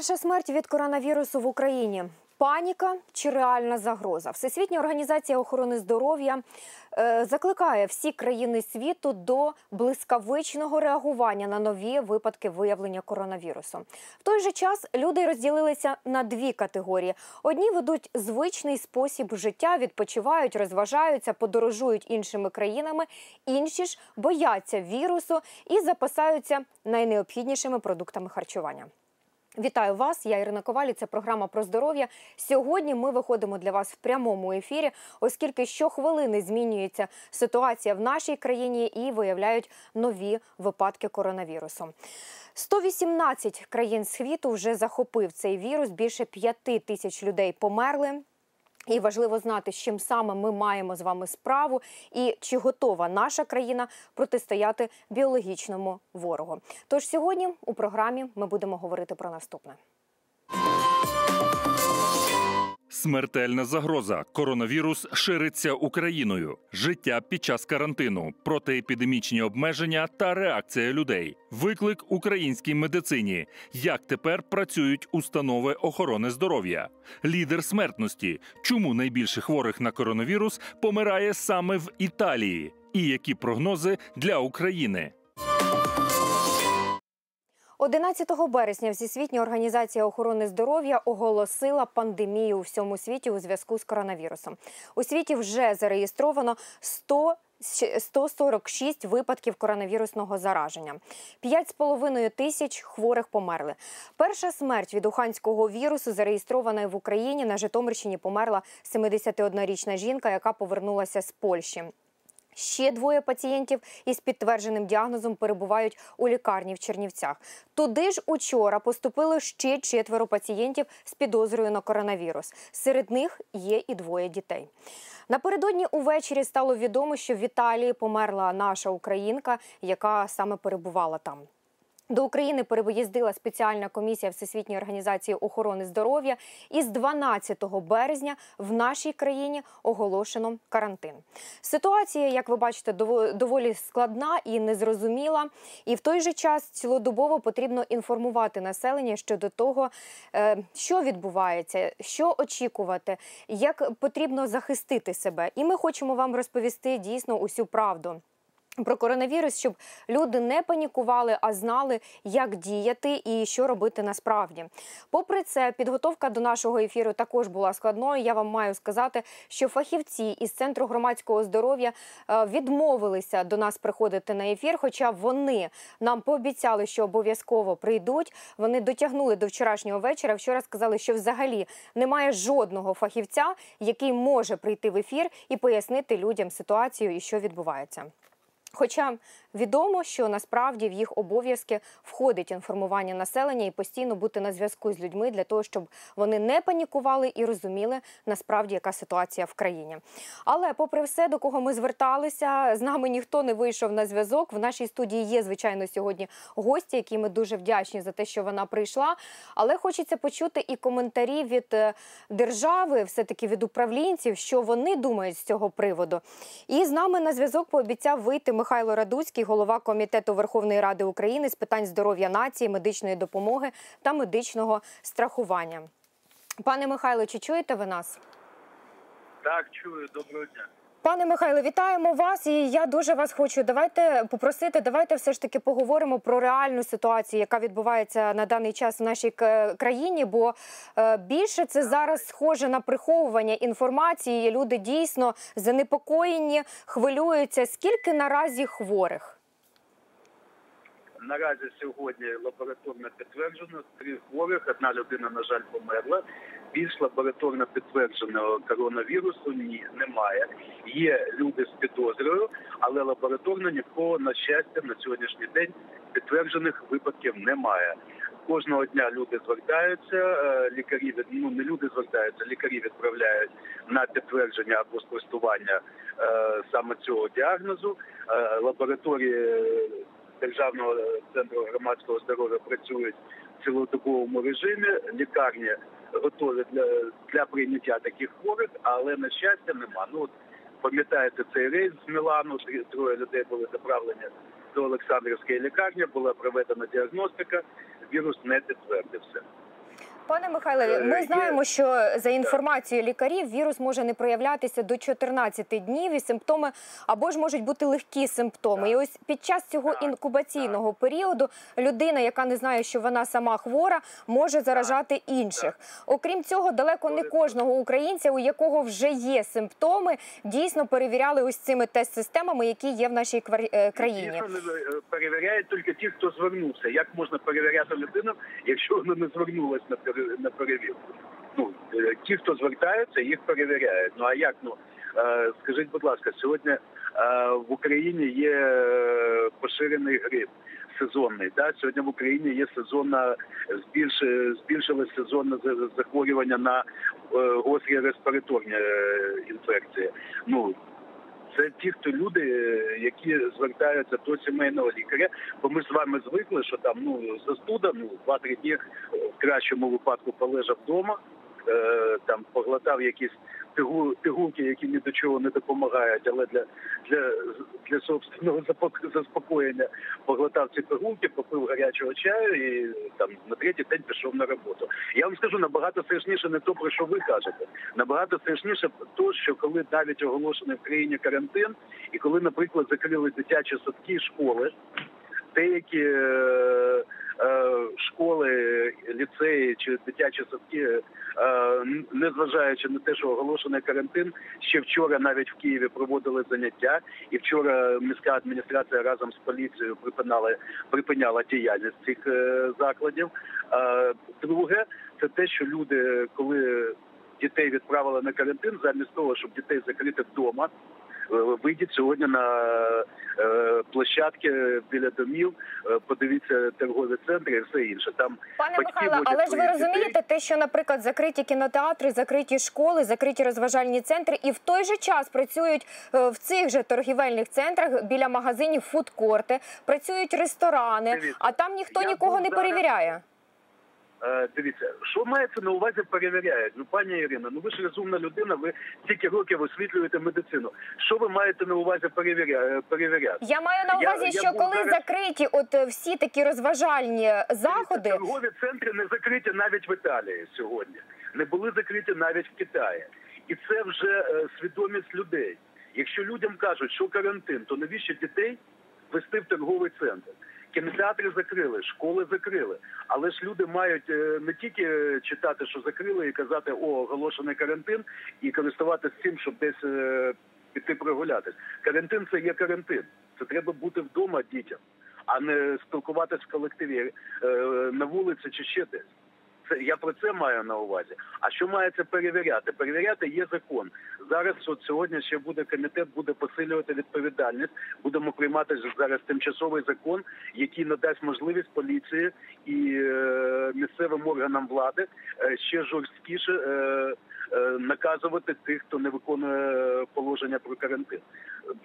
Перша смерть від коронавірусу в Україні. Паніка чи реальна загроза? Всесвітня організація охорони здоров'я е, закликає всі країни світу до блискавичного реагування на нові випадки виявлення коронавірусу. В той же час люди розділилися на дві категорії: одні ведуть звичний спосіб життя, відпочивають, розважаються, подорожують іншими країнами. Інші ж бояться вірусу і запасаються найнеобхіднішими продуктами харчування. Вітаю вас, я Ірина Ковалі. Це програма про здоров'я. Сьогодні ми виходимо для вас в прямому ефірі, оскільки щохвилини змінюється ситуація в нашій країні і виявляють нові випадки коронавірусу. 118 країн світу вже захопив цей вірус. Більше п'яти тисяч людей померли. І важливо знати, з чим саме ми маємо з вами справу, і чи готова наша країна протистояти біологічному ворогу. Тож сьогодні у програмі ми будемо говорити про наступне. Смертельна загроза. Коронавірус шириться Україною. Життя під час карантину, протиепідемічні обмеження та реакція людей. Виклик українській медицині. Як тепер працюють установи охорони здоров'я? Лідер смертності. Чому найбільше хворих на коронавірус помирає саме в Італії? І які прогнози для України? 11 березня Всесвітня організація охорони здоров'я оголосила пандемію у всьому світі у зв'язку з коронавірусом. У світі вже зареєстровано 100 146 випадків коронавірусного зараження. 5,5 тисяч хворих померли. Перша смерть від уханського вірусу зареєстрована в Україні. На Житомирщині померла 71-річна жінка, яка повернулася з Польщі. Ще двоє пацієнтів із підтвердженим діагнозом перебувають у лікарні в Чернівцях. Туди ж учора поступили ще четверо пацієнтів з підозрою на коронавірус. Серед них є і двоє дітей. Напередодні увечері стало відомо, що в Італії померла наша українка, яка саме перебувала там. До України переїздила спеціальна комісія Всесвітньої організації охорони здоров'я. І з 12 березня в нашій країні оголошено карантин. Ситуація, як ви бачите, доволі складна і незрозуміла. І в той же час цілодобово потрібно інформувати населення щодо того, е, що відбувається, що очікувати, як потрібно захистити себе. І ми хочемо вам розповісти дійсно усю правду. Про коронавірус, щоб люди не панікували, а знали, як діяти і що робити насправді. Попри це, підготовка до нашого ефіру також була складною. Я вам маю сказати, що фахівці із центру громадського здоров'я е, відмовилися до нас приходити на ефір. Хоча вони нам пообіцяли, що обов'язково прийдуть. Вони дотягнули до вчорашнього вечора. Вчора сказали, що взагалі немає жодного фахівця, який може прийти в ефір і пояснити людям ситуацію і що відбувається. Хоча відомо, що насправді в їх обов'язки входить інформування населення і постійно бути на зв'язку з людьми для того, щоб вони не панікували і розуміли насправді, яка ситуація в країні. Але, попри все, до кого ми зверталися, з нами ніхто не вийшов на зв'язок. В нашій студії є звичайно сьогодні гості, які ми дуже вдячні за те, що вона прийшла. Але хочеться почути і коментарі від е, держави, все таки від управлінців, що вони думають з цього приводу. І з нами на зв'язок пообіцяв вийти. Михайло Радуцький, голова комітету Верховної Ради України з питань здоров'я нації, медичної допомоги та медичного страхування. Пане Михайло, чи чуєте ви нас? Так, чую, доброго дня. Пане Михайле, вітаємо вас, і я дуже вас хочу. Давайте попросити, давайте все ж таки поговоримо про реальну ситуацію, яка відбувається на даний час в нашій країні. Бо е, більше це зараз схоже на приховування інформації. Люди дійсно занепокоєні, хвилюються. Скільки наразі хворих? Наразі сьогодні лабораторно підтверджено три хворих. Одна людина, на жаль, померла. Більш лабораторно підтвердженого коронавірусу ні немає. Є люди з підозрою, але лабораторно нікого на щастя на сьогоднішній день підтверджених випадків немає. Кожного дня люди звертаються, е, лікарі ну не люди звертаються, лікарі відправляють на підтвердження або спростування е, саме цього діагнозу. Е, лабораторії державного центру громадського здоров'я працюють в цілодобовому режимі. Лікарні готові для для прийняття таких хворих, але на щастя нема. Ну от пам'ятаєте цей рейс з Мілану, троє людей були заправлені до Олександрівської лікарні, була проведена діагностика, вірус не підтвердився. Пане Михайле, Е, ми знаємо, що за інформацією лікарів вірус може не проявлятися до 14 днів, і симптоми або ж можуть бути легкі симптоми. І ось під час цього інкубаційного періоду людина, яка не знає, що вона сама хвора, може заражати інших. Окрім цього, далеко не кожного українця, у якого вже є симптоми, дійсно перевіряли ось цими тест-системами, які є в нашій е, країні. Не е, перевіряють тільки ті, хто звернувся. Як можна перевіряти людину, якщо вона не звернулась на пере- на перевірку? Ну е, ті, хто звертаються, їх перевіряють. Ну а як? Ну е, скажіть, будь ласка, сьогодні е, в Україні є поширений грип. Сезонний, да сьогодні в Україні є сезонна збільш збільшилось сезонне за- захворювання на гострі респіраторні інфекції. Ну це ті, хто люди, е, які звертаються до сімейного лікаря. Бо ми з вами звикли, що там ну застуда, ну два-три дні в кращому випадку полежав вдома, е, там поглотав якісь пігулки, які ні до чого не допомагають, але для для, для собственного заспокоєння поглотав ці пігулки, попив гарячого чаю і там на третій день пішов на роботу. Я вам скажу набагато страшніше не то, про що ви кажете. Набагато страшніше то, що коли навіть оголошений в країні карантин, і коли, наприклад, закрили дитячі садки, і школи, деякі е, школи, ліцеї чи дитячі садки, е, незважаючи на те, що оголошений карантин, ще вчора навіть в Києві проводили заняття, і вчора міська адміністрація разом з поліцією припиняла припиняла діяльність цих е, закладів. Е, друге, це те, що люди, коли дітей відправили на карантин, замість того, щоб дітей закрити вдома. Вийдіть сьогодні на е, площадки біля домів, е, подивіться торгові центри і все інше. Там Пане Михайло, але ж ви розумієте те, що, наприклад, закриті кінотеатри, закриті школи, закриті розважальні центри, і в той же час працюють е, в цих же торгівельних центрах біля магазинів фудкорти, працюють ресторани, Дивіться, а там ніхто нікого не зараз- перевіряє. Е, Дивіться, що мається на увазі перевіряють? Ну, пані Ірина, ну ви ж розумна людина, ви стільки років освітлюєте медицину. Що ви маєте на увазі перевіря... перевіряти? Я маю на увазі, я що був коли зараз- закриті от е, всі такі розважальні заходи, Торгові центри не закриті навіть в Італії сьогодні. Не були закриті навіть в Китаї. І це вже е, свідомість людей. Якщо людям кажуть, що карантин, то навіщо дітей вести в торговий центр? Кінотеатри закрили, школи закрили. Але ж люди мають е, не тільки читати, що закрили, і казати, о, оголошений карантин, і користуватися цим, щоб десь е, піти прогулятись. Карантин це є карантин. Це треба бути вдома дітям, а не спілкуватися в колективі е, на вулиці чи ще десь. Це я про це маю на увазі. А що мається перевіряти? Перевіряти є закон. Зараз от сьогодні ще буде комітет, буде посилювати відповідальність. Будемо приймати зараз тимчасовий закон, який надасть можливість поліції і е, місцевим органам влади е, ще жорсткіше е, наказувати тих, хто не виконує положення про карантин.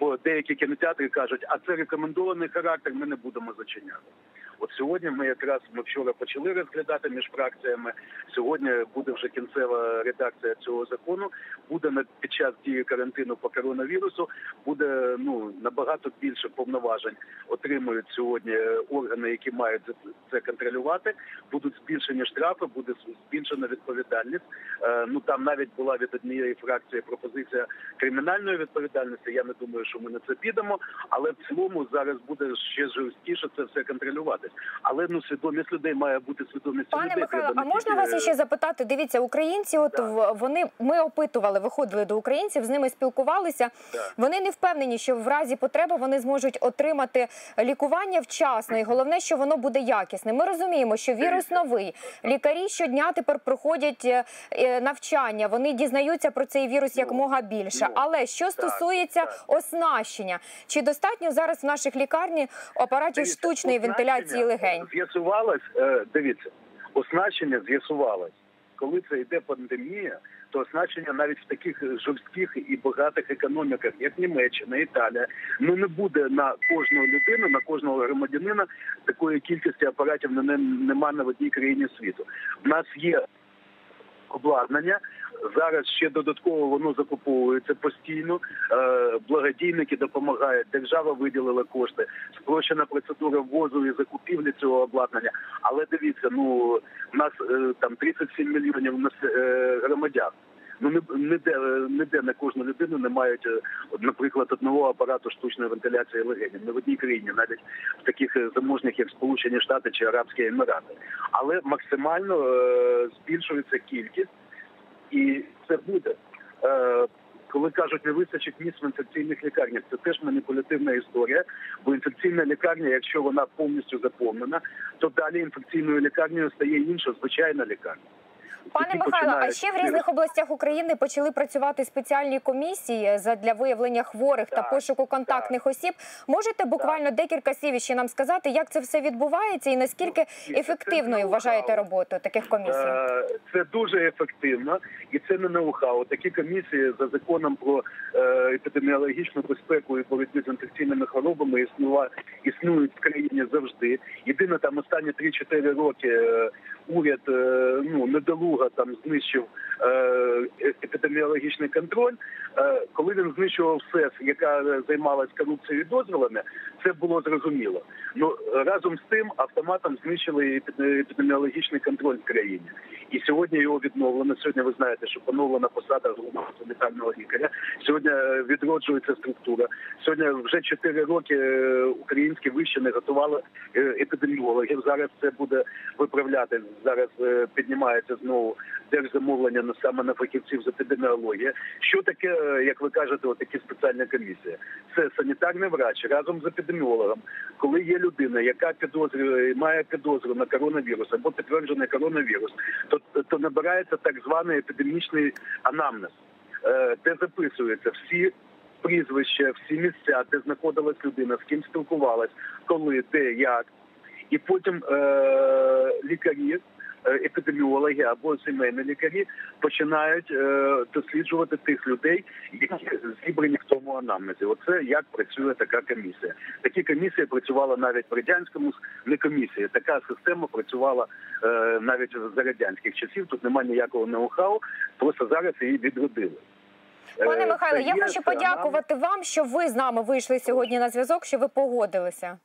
Бо деякі кінотеатри кажуть, а це рекомендований характер, ми не будемо зачиняти. От сьогодні ми якраз ми вчора почали розглядати між фракціями. Сьогодні буде вже кінцева редакція цього закону. Буде на під час дії карантину по коронавірусу. Буде ну набагато більше повноважень отримують сьогодні е, органи, які мають це- контролювати. Будуть збільшені штрафи, буде збільшена відповідальність. Е, ну там навіть була від однієї фракції пропозиція кримінальної відповідальності. Я не думаю, що ми на це підемо. Але в цілому зараз буде ще жорсткіше це все контролюватись. Але ну свідомість людей має бути свідомість Пане людей. Михайло, а можна тільки- вас ще запитати? Дивіться, українці, от в- вони ми опитували, виходили до українців, з ними спілкувалися. Так. Вони не впевнені, що в разі потреби вони зможуть отримати лікування вчасно, і головне, що воно буде якісне. Ми розуміємо, що вірус новий. Лікарі щодня тепер проходять е, навчання. Вони дізнаються про цей вірус Ну, якомога більше. ну, Але що стосується оснащення, чи достатньо зараз в наших лікарні апаратів Дивіться, штучної вентиляції легень? З'ясувалось, е, дивіться, оснащення з'ясувалось. Коли це йде пандемія, то оснащення навіть в таких жорстких і багатих економіках, як Німеччина, Італія, ну не буде на кожну людину, на кожного громадянина такої кількості апаратів не- не- нема на в одній країні світу. В нас є обладнання, Зараз ще додатково воно закуповується постійно. Е, Благодійники допомагають. Держава виділила кошти. Спрощена процедура ввозу і закупівлі цього обладнання. Але дивіться, ну в нас е, там 37 мільйонів е, громадян. Ну не ніде, ніде на кожну людину не мають, наприклад, одного апарату штучної вентиляції легенів. Не в одній країні, навіть в таких заможних, як Сполучені Штати чи Арабські Емірати. Але максимально збільшується кількість, і це буде. Е, коли кажуть, не вистачить місць в інфекційних лікарнях, це теж маніпулятивна історія. Бо інфекційна лікарня, якщо вона повністю заповнена, то далі інфекційною лікарнею стає інша звичайна лікарня. Пане Михайло, а ще в різних областях України почали працювати спеціальні комісії за- для виявлення хворих та пошуку контактних осіб. Можете буквально декілька слів ще нам сказати, як це все відбувається і наскільки Ну, ефективною вважаєте роботу таких комісій? Е, Це дуже ефективно і це не ноу-хау. Такі комісії за законом про е, епідеміологічну безпеку і боротьбу з інфекційними хворобами існува, існують в країні завжди. Єдине там останні 3-4 роки е, уряд е, ну недолуга там знищив е- епідеміологічний контроль. Е, Коли він знищував СЕС, яка е, займалась корупцією і дозволами, це було зрозуміло. Ну разом з тим автоматом знищили епідеміологічний контроль в країні. І сьогодні його відновлено. Сьогодні ви знаєте, що поновлена посада головного санітарного лікаря. Сьогодні е, відроджується структура. Сьогодні вже 4 роки е, українські виші не готували е, епідеміологів. Зараз це буде виправляти. Зараз піднімається знову держзамовлення на саме на фахівців з епідеміології. Що таке, як ви кажете, такі спеціальні комісії? Це санітарний врач разом з епідеміологом. Коли є людина, яка підозрює має підозру на коронавірус або підтверджений коронавірус, то, то набирається так званий епідемічний анамнез, е, де записуються всі. Прізвища, всі місця, де знаходилась людина, з ким спілкувалась, коли, де, як, і потім е- лікарі, епідеміологи або сімейні лікарі починають е- досліджувати тих людей, які зібрані в тому анамнезі. Оце як працює така комісія. Такі комісії працювали навіть в радянському не комісія. Така система працювала е- навіть за радянських часів. Тут немає ніякого ноу-хау, просто зараз її відродили. Пане Е, Михайло, я хочу подякувати вам, що ви з нами вийшли сьогодні на зв'язок, що ви погодилися.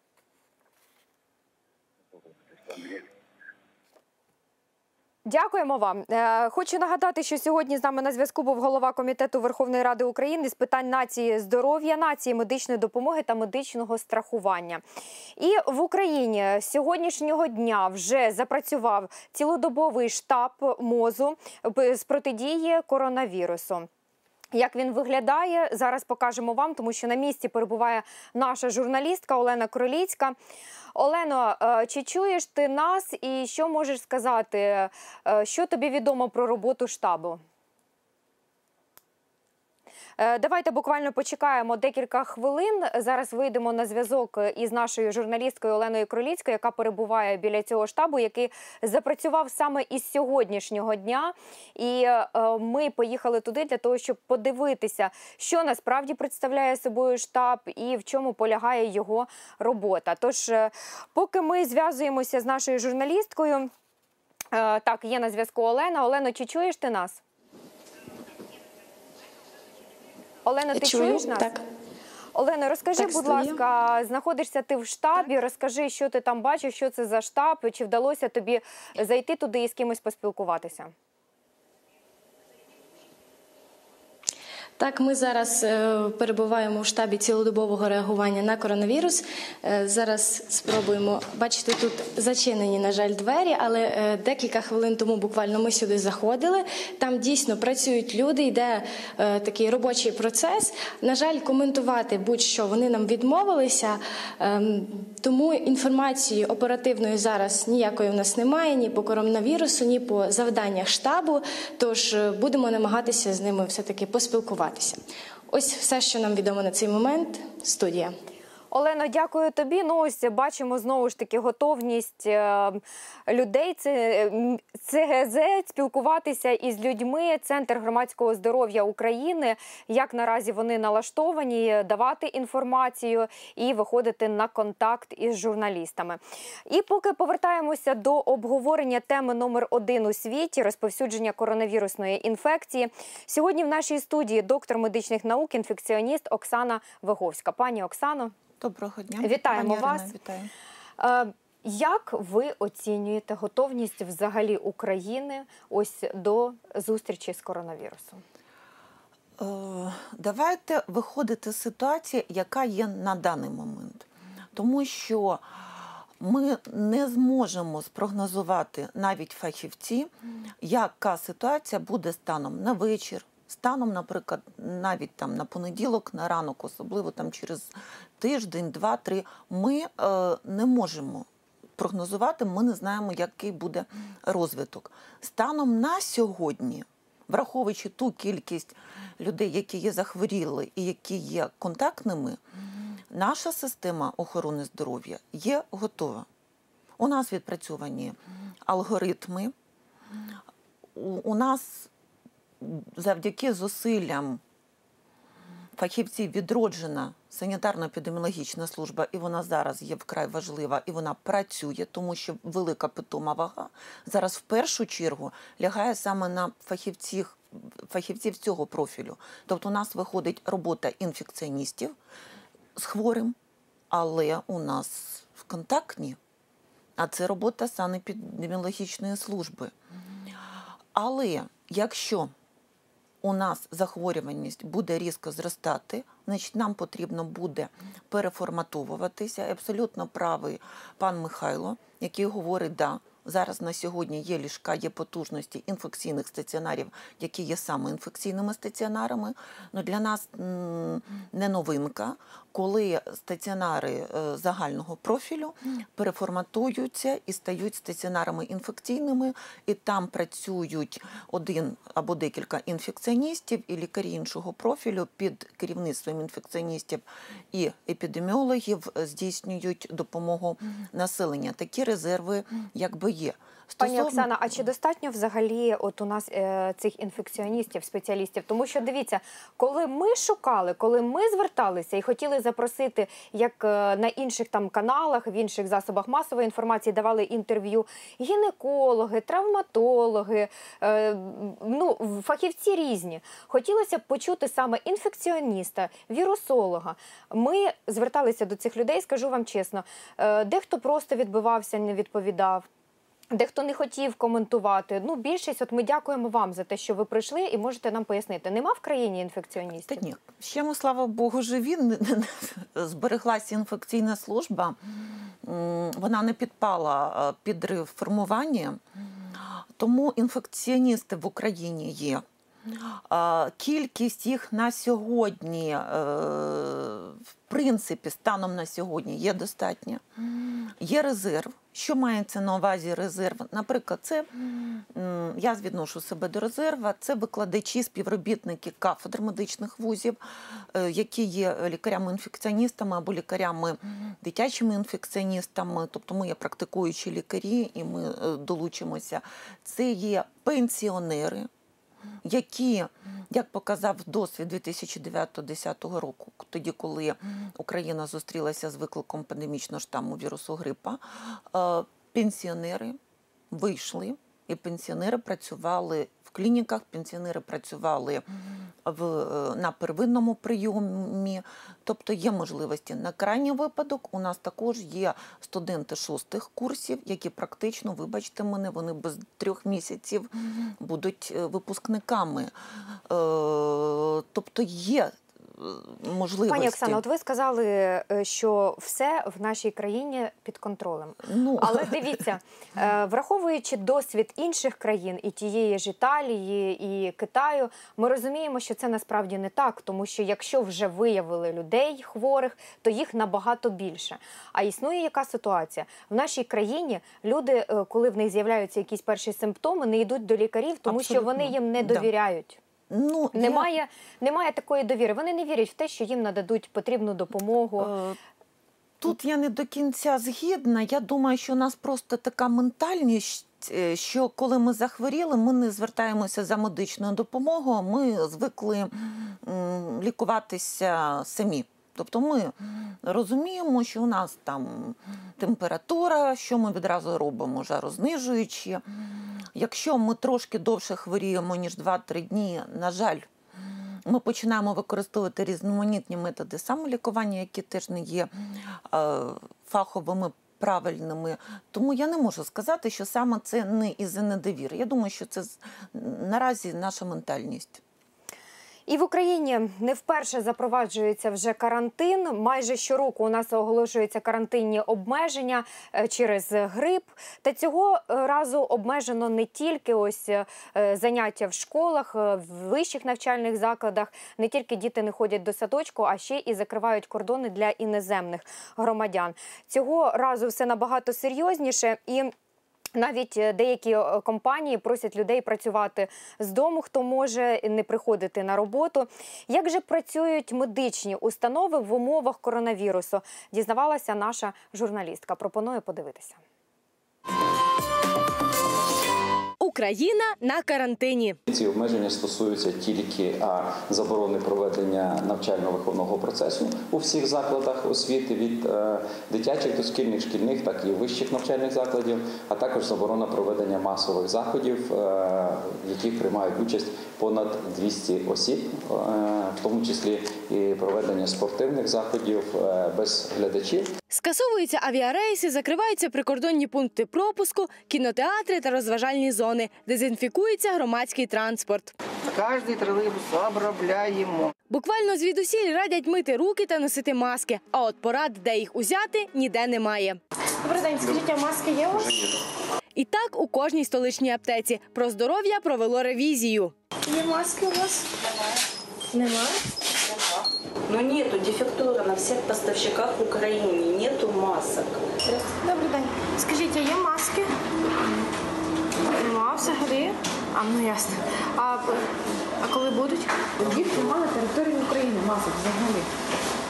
Дякуємо вам. Е, Хочу нагадати, що сьогодні з нами на зв'язку був голова комітету Верховної Ради України з питань нації здоров'я, нації, медичної допомоги та медичного страхування. І в Україні з сьогоднішнього дня вже запрацював цілодобовий штаб мозу е, з протидії коронавірусу. Як він виглядає, зараз покажемо вам, тому що на місці перебуває наша журналістка Олена Кроліцька. Олено, е, чи чуєш ти нас і що можеш сказати? е, Що тобі відомо про роботу штабу? Е, Давайте буквально почекаємо декілька хвилин. Зараз вийдемо на зв'язок із нашою журналісткою Оленою Кроліцькою, яка перебуває біля цього штабу, який запрацював саме із сьогоднішнього дня. І е, ми поїхали туди для того, щоб подивитися, що насправді представляє собою штаб і в чому полягає його робота. Тож, е, поки ми зв'язуємося з нашою журналісткою, так, є на зв'язку Олена. Олено, чи чуєш ти нас? Олено, ти Чую, чуєш нас? так. Олено, розкажи, Так, будь стою. ласка, знаходишся ти в штабі? Розкажи, що ти там бачиш, що це за штаб, чи вдалося тобі зайти туди і з кимось поспілкуватися? Так, ми зараз е, перебуваємо у штабі цілодобового реагування на коронавірус. Е, зараз спробуємо бачите, тут зачинені, на жаль, двері, але е, декілька хвилин тому буквально ми сюди заходили. Там дійсно працюють люди, йде такий робочий процес. На жаль, коментувати будь-що вони нам відмовилися, ем, тому інформації оперативної зараз ніякої в нас немає ні по коронавірусу, ні по завданнях штабу. Тож будемо намагатися з ними все таки поспілкуватися. Ось все, що нам відомо на цей момент. Студія. Олено, дякую тобі. Ну ось бачимо знову ж таки готовність е, людей. ЦГЗ спілкуватися із людьми. Центр громадського здоров'я України. Як наразі вони налаштовані давати інформацію і виходити на контакт із журналістами. І поки повертаємося до обговорення теми номер один у світі розповсюдження коронавірусної інфекції. Сьогодні в нашій студії доктор медичних наук, інфекціоніст Оксана Виговська. Пані Оксано. Доброго дня. Вітаємо Пані вас. Вітаю. Е, Як ви оцінюєте готовність взагалі України ось до зустрічі з коронавірусом? Е, Давайте виходити з ситуації, яка є на даний момент. Тому що ми не зможемо спрогнозувати навіть фахівці, яка ситуація буде станом на вечір, станом, наприклад, навіть там на понеділок, на ранок, особливо там через тиждень, два-три. Ми е, не можемо прогнозувати, ми не знаємо, який буде розвиток. Станом на сьогодні, враховуючи ту кількість людей, які є захворіли і які є контактними, наша система охорони здоров'я є готова. У нас відпрацьовані алгоритми. У, нас завдяки зусиллям фахівців відроджена санітарно-епідеміологічна служба, і вона зараз є вкрай важлива, і вона працює, тому що велика питома вага зараз в першу чергу лягає саме на фахівців, фахівців цього профілю. Тобто у нас виходить робота інфекціоністів з хворим, але у нас контактні, а це робота санепідеміологічної служби. Але якщо у нас захворюваність буде різко зростати, значить нам потрібно буде переформатовуватися. Абсолютно правий пан Михайло, який говорить, да, зараз на сьогодні є ліжка, є потужності інфекційних стаціонарів, які є саме інфекційними стаціонарами. Ну для нас не новинка, коли стаціонари е, загального профілю переформатуються і стають стаціонарами інфекційними, і там працюють один або декілька інфекціоністів і лікарі іншого профілю під керівництвом інфекціоністів і епідеміологів е, здійснюють допомогу населення. Такі резерви якби є. Пані Стосовно- Оксана, а чи достатньо взагалі от у нас е, цих інфекціоністів, спеціалістів? Тому що дивіться, коли ми шукали, коли ми зверталися і хотіли запросити, як е, на інших там каналах, в інших засобах масової інформації давали інтерв'ю гінекологи, травматологи, е, ну фахівці різні. Хотілося б почути саме інфекціоніста, вірусолога. Ми зверталися до цих людей, скажу вам чесно, е, дехто просто відбивався, не відповідав. Дехто не хотів коментувати. Ну, більшість, от ми дякуємо вам за те, що ви прийшли і можете нам пояснити. Нема в країні інфекціоністів? Та ні, ще ми, слава Богу, живі. Збереглася інфекційна служба. Вона не підпала е, під реформування. Тому інфекціоністи в Україні є. Кількість їх на сьогодні, е, в принципі, станом на сьогодні є достатня. Є резерв. Що мається на увазі резерв? Наприклад, це я відношу себе до резерва. Це викладачі, співробітники кафедр медичних вузів, е, які є лікарями-інфекціоністами або лікарями дитячими інфекціоністами. Тобто ми є практикуючі лікарі, і ми е, долучимося. Це є пенсіонери які, як показав досвід 2009-2010 року, тоді, коли Україна зустрілася з викликом пандемічного штаму вірусу грипа, е, пенсіонери вийшли, і пенсіонери працювали в клініках, пенсіонери працювали в, е, на первинному прийомі. Тобто є можливості. На крайній випадок у нас також є студенти шостих курсів, які практично, вибачте мене, вони без трьох місяців будуть е, випускниками. Е, Тобто є можливості. Пані Оксана, от ви сказали, е, що все в нашій країні під контролем. ну, Але дивіться, е, враховуючи досвід інших країн, і тієї ж Італії, і Китаю, ми розуміємо, що це насправді не так, тому що якщо вже виявили людей хворих, то їх набагато більше. А існує яка ситуація в нашій країні? Люди, е, коли в них з'являються якісь перші симптоми, не йдуть до лікарів, тому що вони їм не довіряють. Ну, я- Немає, немає такої довіри. Вони не вірять в те, що їм нададуть потрібну допомогу. Е, Тут я не до кінця згідна. Я думаю, що у нас просто така ментальність. е, Що коли ми захворіли, ми не звертаємося за медичною допомогою. Ми звикли лікуватися самі. Тобто ми розуміємо, що у нас там температура, що ми відразу робимо жарознижуючі. Якщо ми трошки довше хворіємо, ніж 2-3 дні, на жаль, ми починаємо використовувати різноманітні методи самолікування, які теж не є е, фаховими. Правильними, тому я не можу сказати, що саме це не із-за недовіри. Я думаю, що це наразі наша ментальність. І в Україні не вперше запроваджується вже карантин. Майже щороку у нас оголошуються карантинні обмеження е, через грип. Та цього е, разу обмежено не тільки ось е, заняття в школах, в вищих навчальних закладах. Не тільки діти не ходять до садочку, а ще і закривають кордони для іноземних громадян. Цього разу все набагато серйозніше і. Навіть е, деякі е, компанії просять людей працювати з дому, хто може не приходити на роботу. Як же працюють медичні установи в умовах коронавірусу? Дізнавалася наша журналістка. Пропоную подивитися. Україна на карантині. Ці обмеження стосуються тільки а заборони проведення навчально-виховного процесу у всіх закладах освіти від е, дитячих дошкільних, шкільних, так і вищих навчальних закладів, а також заборона проведення масових заходів, е, в яких приймають участь понад 200 осіб, е, в тому числі і проведення спортивних заходів е, без глядачів. Скасовуються авіарейси, закриваються прикордонні пункти пропуску, кінотеатри та розважальні зони. Дезінфікується громадський транспорт. Каждый троллейбус обробляємо. Буквально звідусіль радять мити руки та носити маски. А от порад, де їх узяти, ніде немає. Добрий день, скажіть, а маски є у вас? І так у кожній столичній аптеці про здоров'я провело ревізію. Є маски у вас? Немає. Но нету дефектура на всех поставщиках в Украине, нету масок. Добрий день. Скажіть, а є маски? Нема взагалі. А, ну ясно. А, а коли будуть? Їх немає на території України масок взагалі.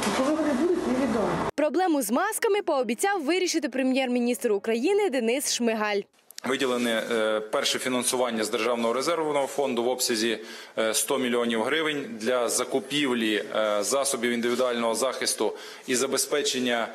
І коли вони будуть, невідомо. Проблему з масками пообіцяв вирішити прем'єр-міністр України Денис Шмигаль. Виділене е, перше фінансування з державного резервного фонду в обсязі е, 100 мільйонів гривень для закупівлі е, засобів індивідуального захисту і забезпечення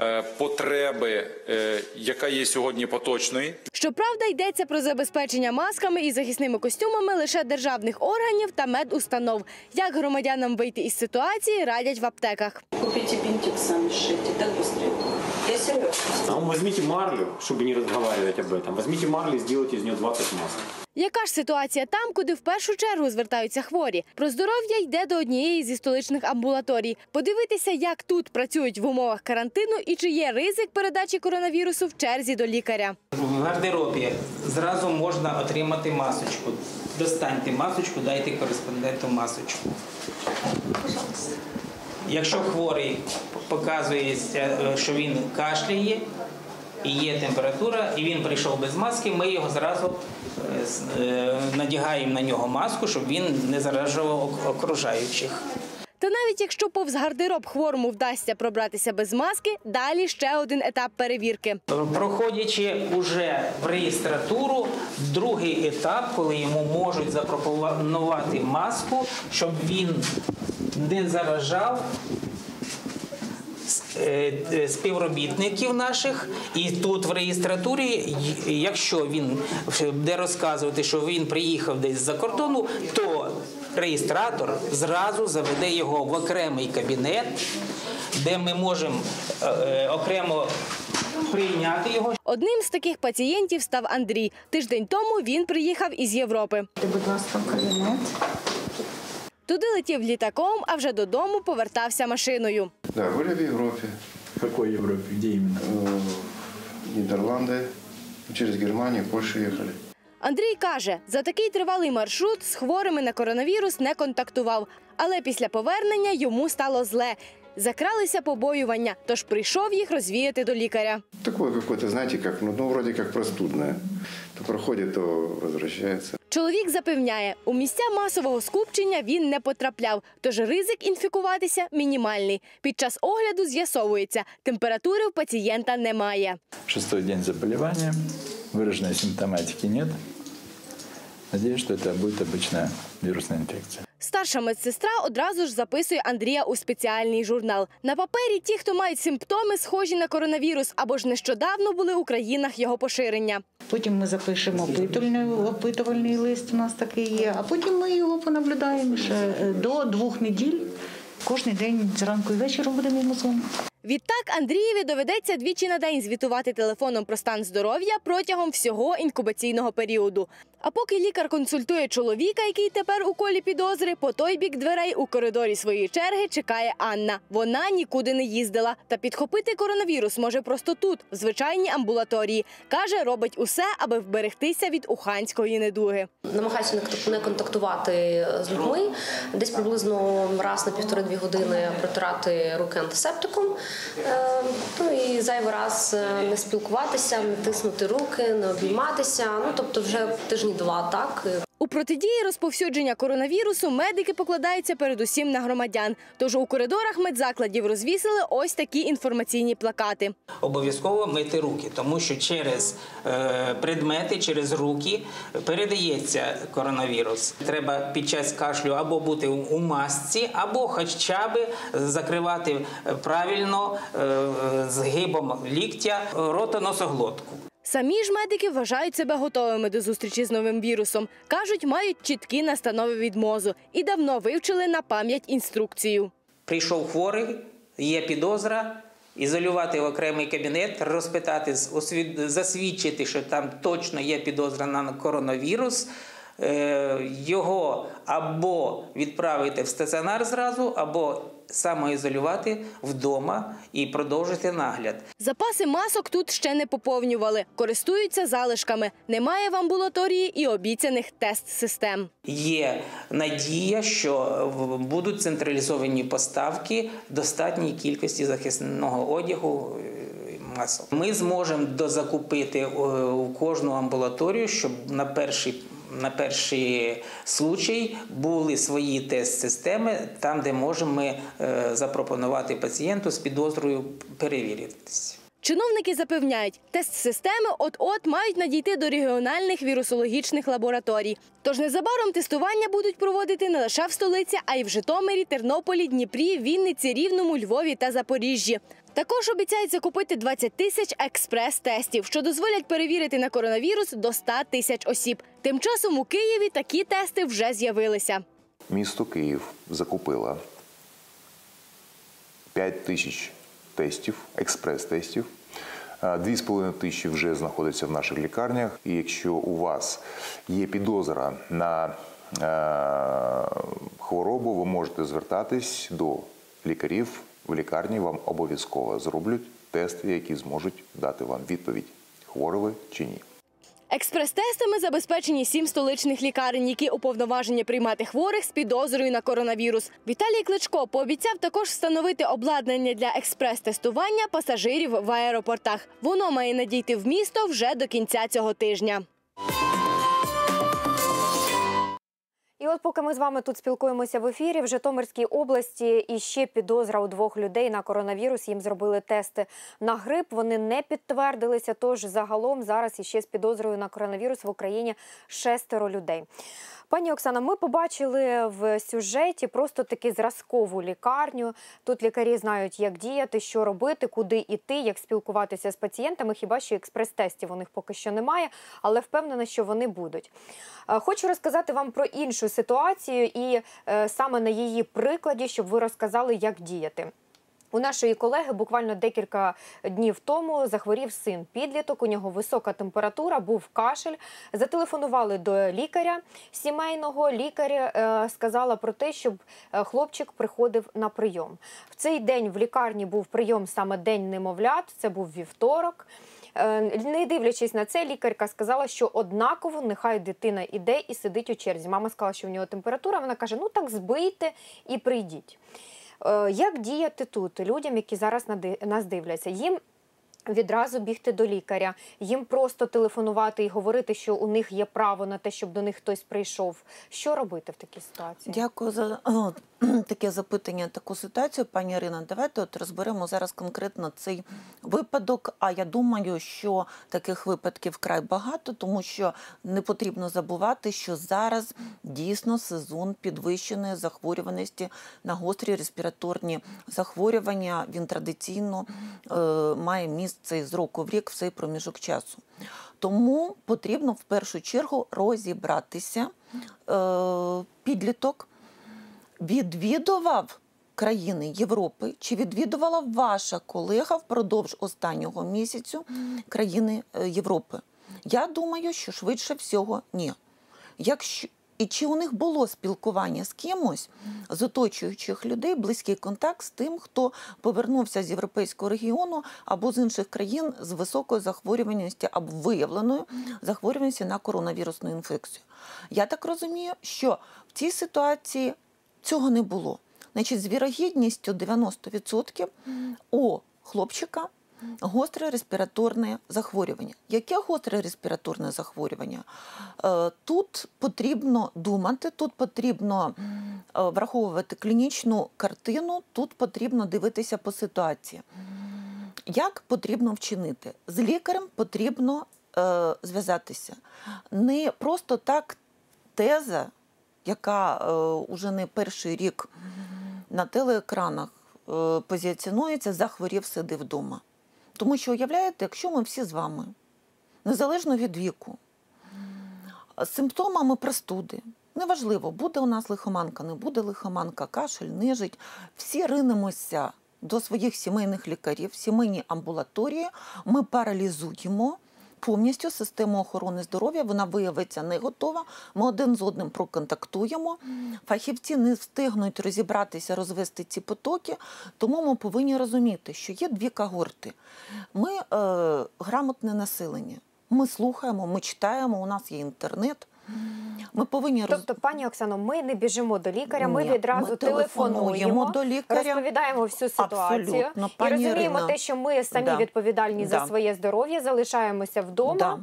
е, потреби, е, яка є сьогодні поточної. Щоправда, йдеться про забезпечення масками і захисними костюмами лише державних органів та медустанов. Як громадянам вийти із ситуації, радять в аптеках. Купите бинтик сами шейте, так быстрее. Я серьезно. Возьмите марлю, чтобы не разговаривать об этом. Возьмите марлю и сделайте из нее 20 масок. Яка ж ситуація там, куди в першу чергу звертаються хворі? Про здоров'я йде до однієї зі столичних амбулаторій. Подивитися, як тут працюють в умовах карантину і чи є ризик передачі коронавірусу в черзі до лікаря. В гардеробі зразу можна отримати масочку. Достаньте масочку, дайте кореспонденту масочку. Якщо хворий показується, е, що він кашляє і є температура, і він прийшов без маски, ми його зразу е, е, надягаємо на нього маску, щоб він не заражував окружаючих. Та навіть якщо повз гардероб хворому вдасться пробратися без маски, далі ще один етап перевірки. Проходячи уже в реєстратуру, другий етап, коли йому можуть запропонувати маску, щоб він не заражав е, е, співробітників наших, і тут в реєстратурі, якщо він буде розказувати, що він приїхав десь з-за кордону, то реєстратор зразу заведе його в окремий кабінет, де ми можемо е, е, окремо прийняти його. Одним з таких пацієнтів став Андрій. Тиждень тому він приїхав із Європи. Будь ласка, кабінет. Туди летів літаком, а вже додому повертався машиною. Да, были в Европе, В какой Европе? Где именно? э, Нидерланды, через Германию, Польшу ехали. Андрій каже, за такий тривалий маршрут з хворими на коронавірус не контактував. Але після повернення йому стало зле. Закралися побоювання, тож прийшов їх розвіяти до лікаря. Такое какое-то, знаете, как, ну, ну, вроде как простудное. То проходит, то возвращается. Чоловік запевняє, у місця масового скупчення він не потрапляв, тож ризик інфікуватися мінімальний. Під час огляду з'ясовується, температури в пацієнта немає. Шестой день заболевания, выраженной симптоматики нет. Надеюсь, что это будет обычная вирусная инфекция. Старша медсестра одразу ж записує Андрія у спеціальний журнал. На папері ті, хто мають симптоми, схожі на коронавірус або ж нещодавно були у країнах його поширення. Потім ми запишемо опитувальний, лист, у нас такий є, а потім ми його понаблюдаємо ще е, до двох неділь. Кожний день зранку і вечором будемо йому. Відтак Андрієві доведеться двічі на день звітувати телефоном про стан здоров'я протягом всього інкубаційного періоду. А поки лікар консультує чоловіка, який тепер у колі підозри, по той бік дверей у коридорі своєї черги чекає Анна. Вона нікуди не їздила. Та підхопити коронавірус може просто тут, в звичайній амбулаторії. Каже, робить усе, аби вберегтися від уханської недуги. Намагаюся не- контактувати з людьми. Десь приблизно раз на півтори-дві години протирати руки антисептиком. Е, Ну і зайвий раз е, не спілкуватися, не тиснути руки, не обійматися. Ну тобто, вже тижні два так. У протидії розповсюдження коронавірусу медики покладаються передусім на громадян. Тож у коридорах медзакладів розвісили ось такі інформаційні плакати. Обов'язково мити руки, тому що через е, предмети, через руки передається коронавірус. Треба під час кашлю або бути у масці, або хоча б закривати е, правильно е, згибом ліктя рота носоглотку. Самі ж медики вважають себе готовими до зустрічі з новим вірусом. Кажуть, мають чіткі настанови від мозу і давно вивчили на пам'ять інструкцію. Прийшов хворий, є підозра. Ізолювати в окремий кабінет, розпитати, засвідчити, що там точно є підозра на коронавірус, е, його або відправити в стаціонар зразу, або самоізолювати вдома і продовжити нагляд. Запаси масок тут ще не поповнювали, користуються залишками. Немає в амбулаторії і обіцяних тест-систем. Є надія, що будуть централізовані поставки достатній кількості захисного одягу. е, Масок. Ми зможемо дозакупити е, у кожну амбулаторію, щоб на перший на перший случай були свої тест-системи, там, де можемо ми е, запропонувати пацієнту з підозрою перевіритися. Чиновники запевняють, тест-системи от-от мають надійти до регіональних вірусологічних лабораторій. Тож незабаром тестування будуть проводити не лише в столиці, а й в Житомирі, Тернополі, Дніпрі, Вінниці, Рівному, Львові та Запоріжжі. Також обіцяють закупити 20 тисяч експрес-тестів, що дозволять перевірити на коронавірус до 100 тисяч осіб. Тим часом у Києві такі тести вже з'явилися. Місто Київ закупило 5 тисяч тестів, експрес-тестів. Е, 2,5 тисячі вже знаходяться в наших лікарнях. І якщо у вас є підозра на е, хворобу, ви можете звертатись до лікарів в лікарні. Вам обов'язково зроблять тести, які зможуть дати вам відповідь, хворі ви чи ні. Експрес-тестами забезпечені сім столичних лікарень, які уповноважені приймати хворих з підозрою на коронавірус. Віталій Кличко пообіцяв також встановити обладнання для експрес-тестування пасажирів в аеропортах. Воно має надійти в місто вже до кінця цього тижня. І от поки ми з вами тут спілкуємося в ефірі, в Житомирській області іще підозра у двох людей на коронавірус. Їм зробили тести на грип. Вони не підтвердилися. Тож загалом зараз іще з підозрою на коронавірус в Україні шестеро людей. Пані Оксана, ми побачили в сюжеті просто таки зразкову лікарню. Тут лікарі знають, як діяти, що робити, куди йти, як спілкуватися з пацієнтами. Хіба що експрес-тестів у них поки що немає, але впевнена, що вони будуть. Е, Хочу розказати вам про іншу ситуацію і е, саме на її прикладі, щоб ви розказали, як діяти. У нашої колеги буквально декілька днів тому захворів син підліток. У нього висока температура, був кашель. Зателефонували до лікаря сімейного. Лікар е, сказала про те, щоб е, хлопчик приходив на прийом. В цей день в лікарні був прийом саме день немовлят. Це був вівторок. Е, Не дивлячись на це, лікарка сказала, що однаково нехай дитина іде і сидить у черзі. Мама сказала, що в нього температура. Вона каже: ну так збийте і прийдіть. Е, Як діяти тут людям, які зараз нас дивляться? Їм відразу бігти до лікаря, їм просто телефонувати і говорити, що у них є право на те, щоб до них хтось прийшов. Що робити в такій ситуації? Дякую за о, таке запитання, таку ситуацію, пані Ірина. Давайте от розберемо зараз конкретно цей випадок. А я думаю, що таких випадків вкрай багато, тому що не потрібно забувати, що зараз дійсно сезон підвищеної захворюваності на гострі респіраторні захворювання. Він традиційно е, має місце з року в рік в цей проміжок часу. Тому потрібно в першу чергу розібратися е, підліток відвідував країни Європи, чи відвідувала ваша колега впродовж останнього місяцю країни е, Європи? Я думаю, що швидше всього ні. Якщо і чи у них було спілкування з кимось з оточуючих людей, близький контакт з тим, хто повернувся з європейського регіону або з інших країн з високою захворюваністю або виявленою захворюваністю на коронавірусну інфекцію? Я так розумію, що в цій ситуації цього не було. Значить, з вірогідністю 90% у хлопчика гостре респіраторне захворювання. Яке гостре респіраторне захворювання? Е, Тут потрібно думати, тут потрібно е, враховувати клінічну картину, тут потрібно дивитися по ситуації. Як потрібно вчинити? З лікарем потрібно е, зв'язатися. Не просто так теза, яка уже не перший рік на телеекранах позиціонується, захворів, сиди вдома. Тому що, уявляєте, якщо ми всі з вами, незалежно від віку, з симптомами простуди, неважливо, буде у нас лихоманка, не буде лихоманка, кашель, нежить, всі ринемося до своїх сімейних лікарів, сімейні амбулаторії, ми паралізуємо повністю систему охорони здоров'я, вона виявиться не готова. Ми один з одним проконтактуємо. Фахівці не встигнуть розібратися, розвести ці потоки, тому ми повинні розуміти, що є дві когорти. Ми е, грамотне населення. Ми слухаємо, ми читаємо, у нас є інтернет. Ми повинні роз... Тобто, пані Оксано, ми не біжимо до лікаря, ми Ні, відразу ми телефонуємо, телефонуємо до лікаря. розповідаємо всю ситуацію Абсолютно, і пані розуміємо Ірино. те, що ми самі Да. відповідальні за своє здоров'я, залишаємося вдома. Да.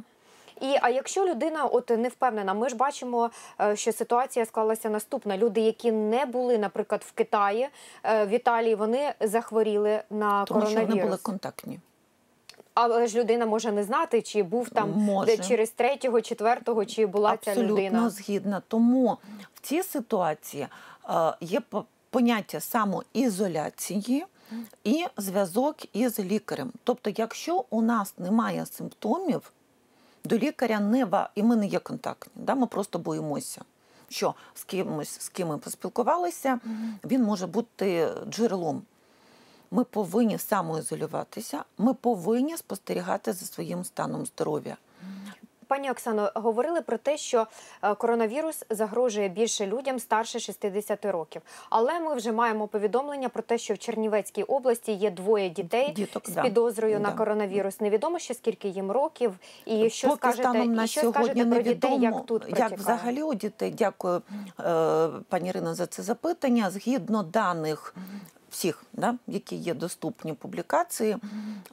І а якщо людина от не впевнена, ми ж бачимо, е, що ситуація склалася наступна. Люди, які не були, наприклад, в Китаї, е, в Італії, вони захворіли на Тому що коронавірус. вони були контактні. Але ж людина може не знати, чи був там Може. де через третього, четвертого, чи була ця людина. Абсолютно згідна. Тому в цій ситуації е, є поняття самоізоляції і зв'язок із лікарем. Тобто, якщо у нас немає симптомів, до лікаря не ва, і ми не є контактні, да? ми просто боїмося. Що з кимось, з ким ми поспілкувалися, він може бути джерелом. Ми повинні самоізолюватися, ми повинні спостерігати за своїм станом здоров'я. Пані Оксано, говорили про те, що е, коронавірус загрожує більше людям старше 60 років. Але ми вже маємо повідомлення про те, що в Чернівецькій області є двоє дітей Діток, з да. підозрою на коронавірус. Невідомо ще скільки їм років, і що Поки скажете, станом на і що сьогодні скажете про дітей, як тут як взагалі у дітей. Дякую, е, пані Ірино, за це запитання. Згідно даних всіх, да, які є доступні публікації,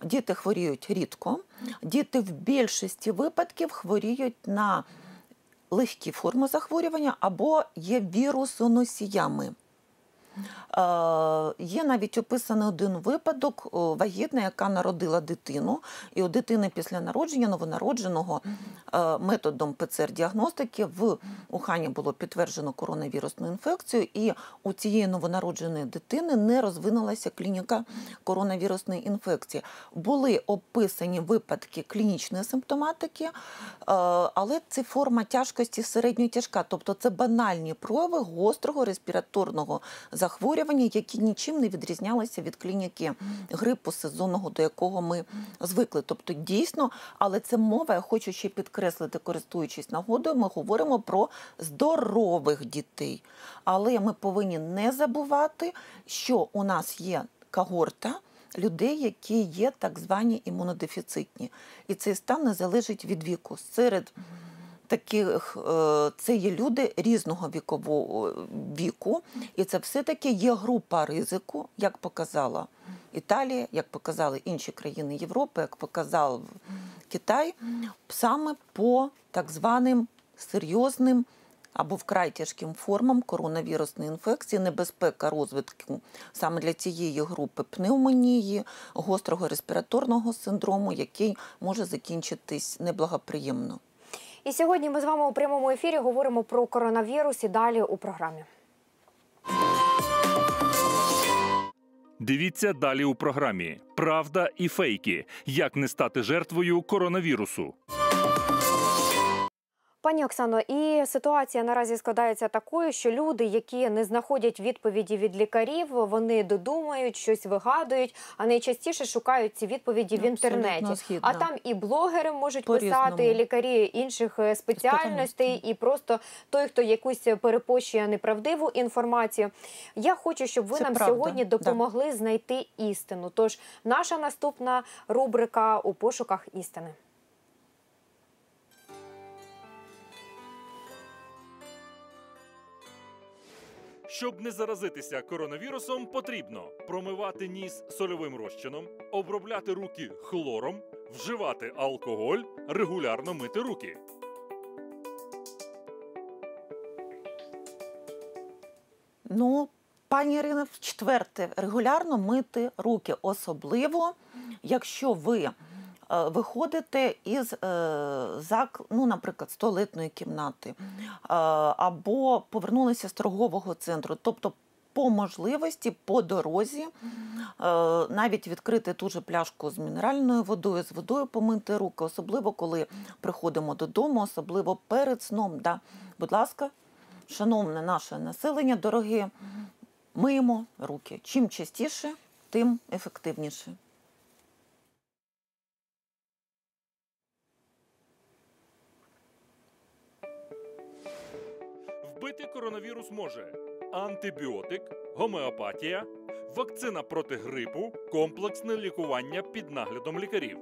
діти хворіють рідко. Діти в більшості випадків хворіють на легкі форми захворювання або є вірусоносіями. Е, Є навіть описаний один випадок вагітна, яка народила дитину, і у дитини після народження новонародженого е, методом ПЦР-діагностики в Ухані було підтверджено коронавірусну інфекцію, і у цієї новонародженої дитини не розвинулася клініка коронавірусної інфекції. Були описані випадки клінічної симптоматики, е, але це форма тяжкості середньо тяжка, тобто це банальні прояви гострого респіраторного захворювання, які нічим не відрізнялися від клініки грипу сезонного, до якого ми звикли. Тобто, дійсно, але це мова, я хочу ще підкреслити, користуючись нагодою, ми говоримо про здорових дітей. Але ми повинні не забувати, що у нас є когорта людей, які є так звані імунодефіцитні. І цей стан не залежить від віку. Серед таких е, це є люди різного вікового віку, і це все-таки є група ризику, як показала Італія, як показали інші країни Європи, як показав Китай, саме по так званим серйозним або вкрай тяжким формам коронавірусної інфекції, небезпека розвитку саме для цієї групи пневмонії, гострого респіраторного синдрому, який може закінчитись неблагоприємно. І сьогодні ми з вами у прямому ефірі говоримо про коронавірус і далі у програмі. Дивіться далі у програмі Правда і фейки. Як не стати жертвою коронавірусу. Пані Оксано, і ситуація наразі складається такою, що люди, які не знаходять відповіді від лікарів, вони додумають, щось вигадують, а найчастіше шукають ці відповіді в інтернеті. Згідна. А там і блогери можуть писати, і лікарі інших е, спеціальностей, і просто той, хто якусь перепощує неправдиву інформацію. Я хочу, щоб ви Це нам правда, сьогодні да. допомогли знайти істину. Тож наша наступна рубрика у пошуках істини. Щоб не заразитися коронавірусом, потрібно промивати ніс сольовим розчином, обробляти руки хлором, вживати алкоголь, регулярно мити руки. Ну, пані Ірина, в четверте, регулярно мити руки, особливо, якщо ви е, виходите із е, зак, ну, наприклад, туалетної кімнати, е, або повернулися з торгового центру. Тобто, по можливості, по дорозі, навіть відкрити ту же пляшку з мінеральною водою, з водою помити руки, особливо коли приходимо додому, особливо перед сном. Да. Будь ласка, шановне наше населення, дороге, миємо руки. Чим частіше, тим ефективніше. Вбити коронавірус може антибіотик, гомеопатія, вакцина проти грипу, комплексне лікування під наглядом лікарів.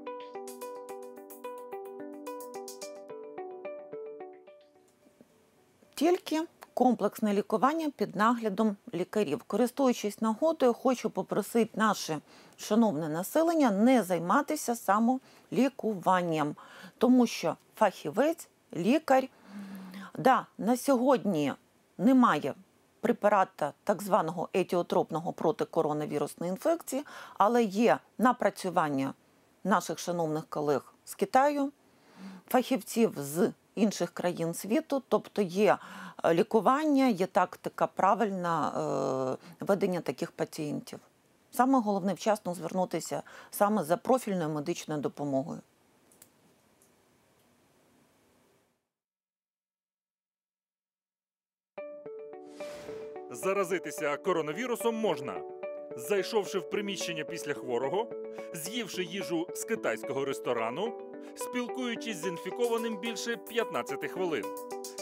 Тільки комплексне лікування під наглядом лікарів. Користуючись нагодою, хочу попросити наше шановне населення не займатися самолікуванням, тому що фахівець, лікар, да, на сьогодні немає препарата так званого етіотропного проти коронавірусної інфекції, але є напрацювання наших шановних колег з Китаю, фахівців з інших країн світу, тобто є е, лікування, є тактика правильна е, ведення таких пацієнтів. Саме головне вчасно звернутися саме за профільною медичною допомогою. Заразитися коронавірусом можна, зайшовши в приміщення після хворого, з'ївши їжу з китайського ресторану, спілкуючись з інфікованим більше 15 хвилин,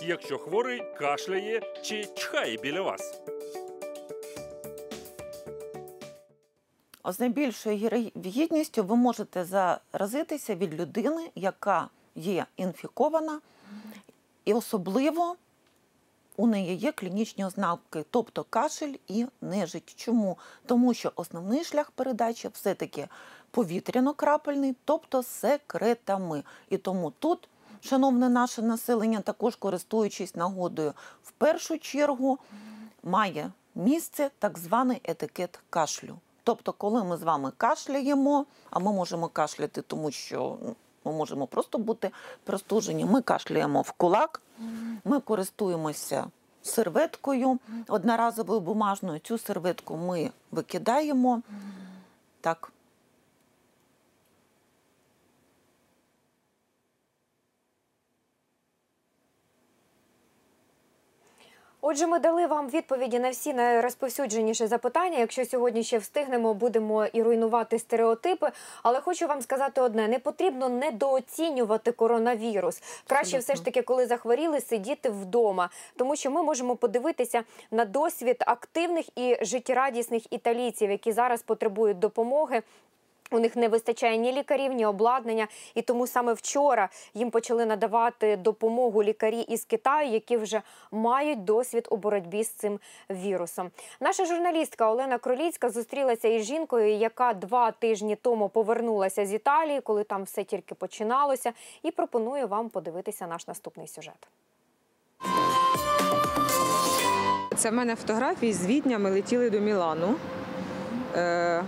якщо хворий кашляє чи чхає біля вас. З найбільшою вірогідністю ви можете заразитися від людини, яка є інфікована, і особливо у неї є клінічні ознаки, тобто кашель і нежить. Чому? Тому що основний шлях передачі все-таки повітряно-крапельний, тобто секретами. І тому тут, шановне наше населення, також користуючись нагодою, в першу чергу має місце так званий етикет кашлю. Тобто, коли ми з вами кашляємо, а ми можемо кашляти, тому що ну, ми можемо просто бути простужені. Ми кашляємо в кулак, ми користуємося серветкою одноразовою бумажною. Цю серветку ми викидаємо. Так. Отже, ми дали вам відповіді на всі найрозповсюдженіші запитання. Якщо сьогодні ще встигнемо, будемо і руйнувати стереотипи. Але хочу вам сказати одне: не потрібно недооцінювати коронавірус. Краще все ж таки, коли захворіли, сидіти вдома, тому що ми можемо подивитися на досвід активних і життєрадісних італійців, які зараз потребують допомоги. У них не вистачає ні лікарів, ні обладнання, і тому саме вчора їм почали надавати допомогу лікарі із Китаю, які вже мають досвід у боротьбі з цим вірусом. Наша журналістка Олена Кроліцька зустрілася із жінкою, яка два тижні тому повернулася з Італії, коли там все тільки починалося, і пропоную вам подивитися наш наступний сюжет. Це в мене фотографії з Відня. Ми летіли до Мілану. Е,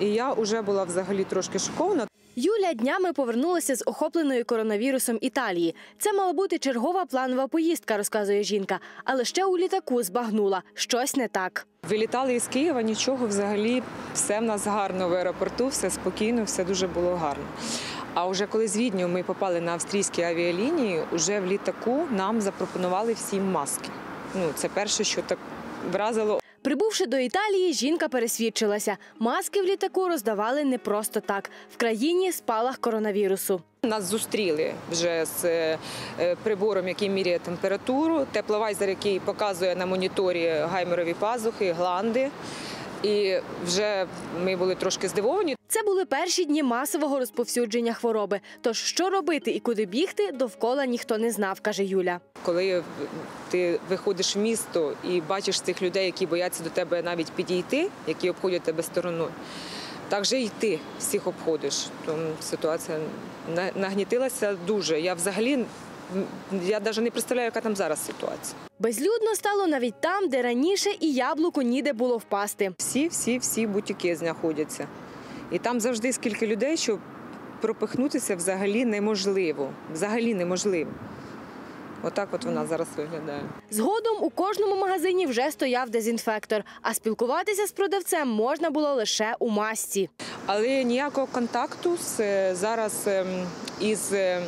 і я вже була взагалі трошки шокована. Юля днями повернулася з охопленої коронавірусом Італії. Це мала бути чергова планова поїздка, розказує жінка. Але ще у літаку збагнула щось не так. Вилітали із Києва, нічого взагалі, все в нас гарно в аеропорту, все спокійно, все дуже було гарно. А вже коли з Відню ми попали на австрійські авіалінії, вже в літаку нам запропонували всім маски. Ну, це перше, що так вразило Прибувши до Італії, жінка пересвідчилася. Маски в літаку роздавали не просто так. В країні спалах коронавірусу. Нас зустріли вже з е, прибором, який міряє температуру, тепловайзер, який показує на моніторі гаймерові пазухи, гланди. І вже ми були трошки здивовані. Це були перші дні масового розповсюдження хвороби. Тож що робити і куди бігти, довкола ніхто не знав, каже Юля. Коли ти виходиш в місто і бачиш цих людей, які бояться до тебе навіть підійти, які обходять тебе стороною, так же й ти всіх обходиш. Тому ситуація нагнітилася дуже. Я взагалі я навіть не представляю, яка там зараз ситуація. Безлюдно стало навіть там, де раніше і яблуку ніде було впасти. Всі, всі, всі бутіки знаходяться. І там завжди скільки людей, що пропихнутися взагалі неможливо. Взагалі неможливо. Отак от вона зараз виглядає. Згодом у кожному магазині вже стояв дезінфектор, а спілкуватися з продавцем можна було лише у масці. Але ніякого контакту з е, зараз ем, із е,